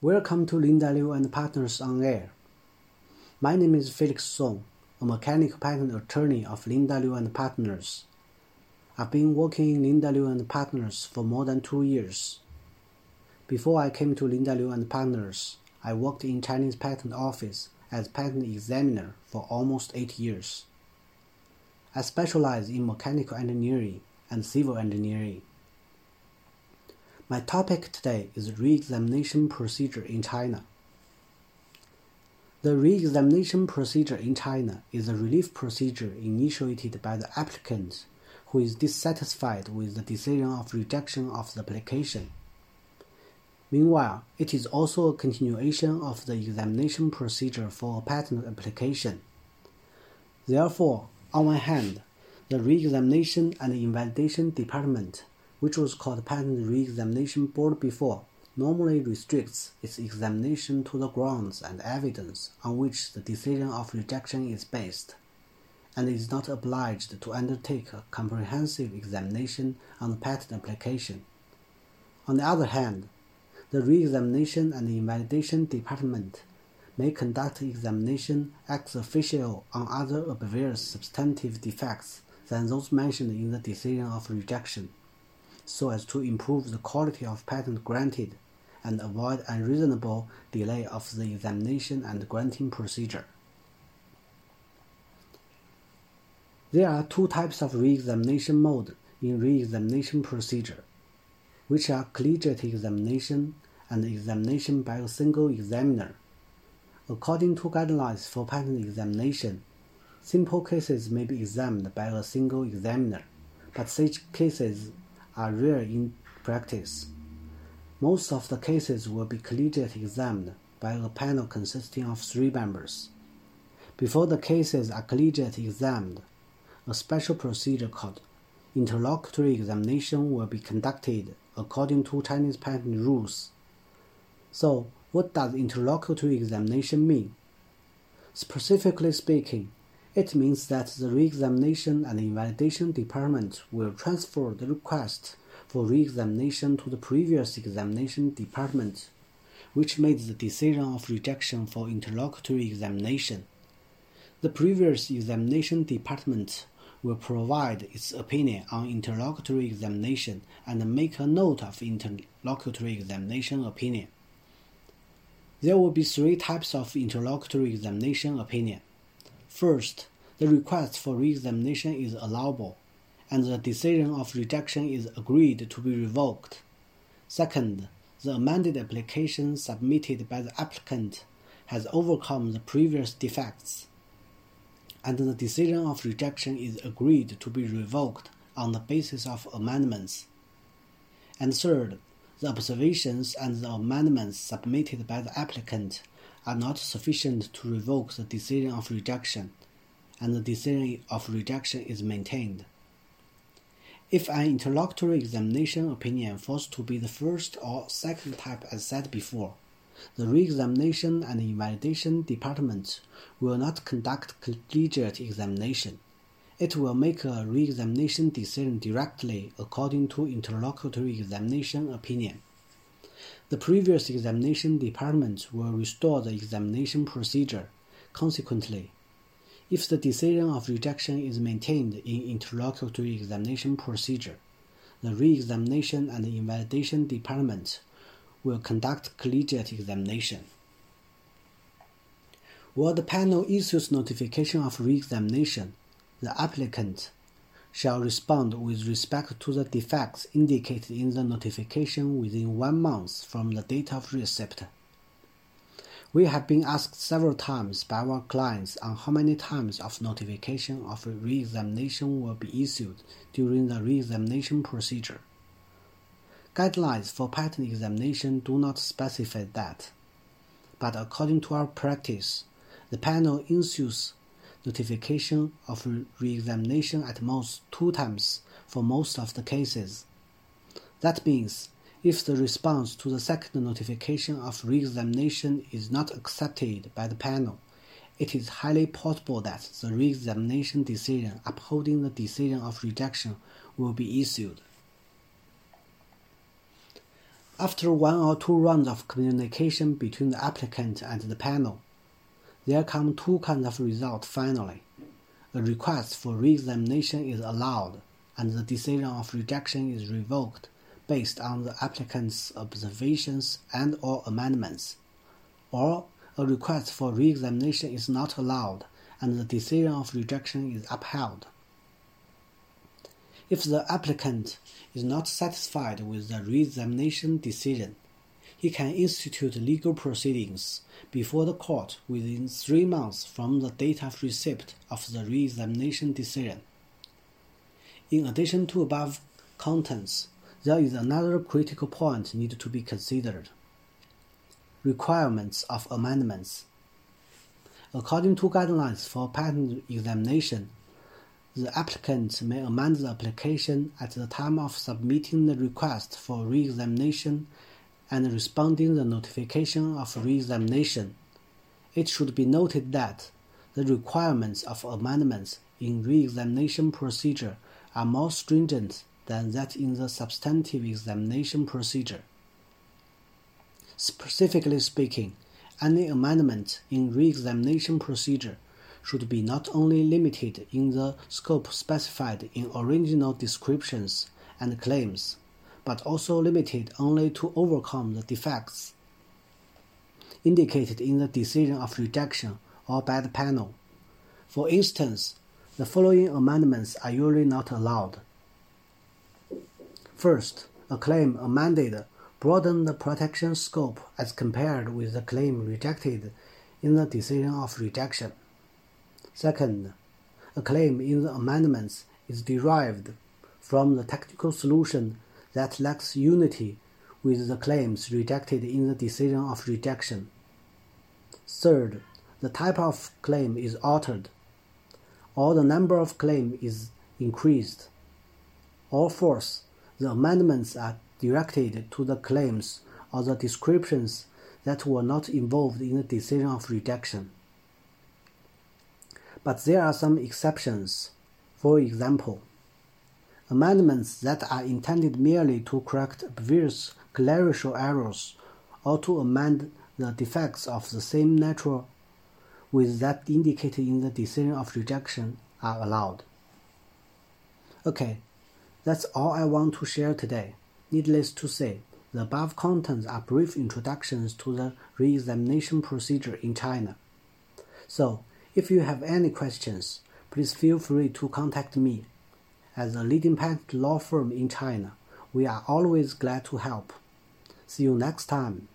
Welcome to Linda Liu and Partners on Air. My name is Felix Song, a mechanical patent attorney of Linda Liu and Partners. I've been working in Linda Liu and Partners for more than two years. Before I came to Linda Liu and Partners, I worked in Chinese Patent Office as patent examiner for almost eight years. I specialize in mechanical engineering and civil engineering. My topic today is re-examination procedure in China. The re-examination procedure in China is a relief procedure initiated by the applicant who is dissatisfied with the decision of rejection of the application. Meanwhile, it is also a continuation of the examination procedure for a patent application. Therefore, on one hand, the re-examination and invalidation department, which was called Patent Re-examination Board before, normally restricts its examination to the grounds and evidence on which the decision of rejection is based, and is not obliged to undertake a comprehensive examination on the patent application. On the other hand, the re-examination and invalidation department may conduct examination ex officio on other obvious substantive defects than those mentioned in the decision of rejection, so as to improve the quality of patent granted and avoid unreasonable delay of the examination and granting procedure. There are two types of re-examination mode in re-examination procedure, which are collegiate examination and examination by a single examiner. According to guidelines for patent examination, simple cases may be examined by a single examiner, but such cases are rare in practice. Most of the cases will be collegiate examined by a panel consisting of three members. Before the cases are collegiate examined, a special procedure called interlocutory examination will be conducted according to Chinese patent rules. So, what does interlocutory examination mean? Specifically speaking, it means that the re-examination and invalidation department will transfer the request for re-examination to the previous examination department, which made the decision of rejection for interlocutory examination. The previous examination department will provide its opinion on interlocutory examination and make a note of interlocutory examination opinion. There will be three types of interlocutory examination opinion. First, the request for re-examination is allowable, and the decision of rejection is agreed to be revoked. Second, the amended application submitted by the applicant has overcome the previous defects and the decision of rejection is agreed to be revoked on the basis of amendments. And third, the observations and the amendments submitted by the applicant are not sufficient to revoke the decision of rejection, and the decision of rejection is maintained. If an interlocutory examination opinion falls to be the first or second type as said before, the re-examination and invalidation department will not conduct collegiate examination. It will make a re-examination decision directly according to interlocutory examination opinion. The previous examination department will restore the examination procedure. Consequently, if the decision of rejection is maintained in interlocutory examination procedure, the re-examination and invalidation department will conduct collegiate examination. While the panel issues notification of re-examination, the applicant shall respond with respect to the defects indicated in the notification within one month from the date of receipt. We have been asked several times by our clients on how many times of notification of re-examination will be issued during the re-examination procedure. Guidelines for patent examination do not specify that, but according to our practice, the panel issues notification of re-examination at most two times for most of the cases. That means if the response to the second notification of re-examination is not accepted by the panel, it is highly possible that the re-examination decision upholding the decision of rejection will be issued. After one or two rounds of communication between the applicant and the panel, there come two kinds of results finally. A request for re-examination is allowed and the decision of rejection is revoked based on the applicant's observations and or amendments. Or a request for re-examination is not allowed and the decision of rejection is upheld. If the applicant is not satisfied with the re-examination decision, he can institute legal proceedings before the court within three months from the date of receipt of the re-examination decision. In addition to above contents, there is another critical point needed to be considered. Requirements of amendments. According to guidelines for patent examination, the applicant may amend the application at the time of submitting the request for re-examination and responding the notification of re-examination. It should be noted that the requirements of amendments in re-examination procedure are more stringent than that in the substantive examination procedure. Specifically speaking, any amendment in re-examination procedure should be not only limited in the scope specified in original descriptions and claims, but also limited only to overcome the defects indicated in the decision of rejection or by the panel. For instance, the following amendments are usually not allowed. First, a claim amended broaden the protection scope as compared with the claim rejected in the decision of rejection. Second, a claim in the amendments is derived from the technical solution that lacks unity with the claims rejected in the decision of rejection. Third, the type of claim is altered, or the number of claim is increased. Or fourth, the amendments are directed to the claims or the descriptions that were not involved in the decision of rejection. But there are some exceptions. For example, amendments that are intended merely to correct obvious clerical errors or to amend the defects of the same nature with that indicated in the decision of rejection are allowed. Okay, that's all I want to share today. Needless to say, the above contents are brief introductions to the re-examination procedure in China. So, if you have any questions, please feel free to contact me. As a leading patent law firm in China, we are always glad to help. See you next time.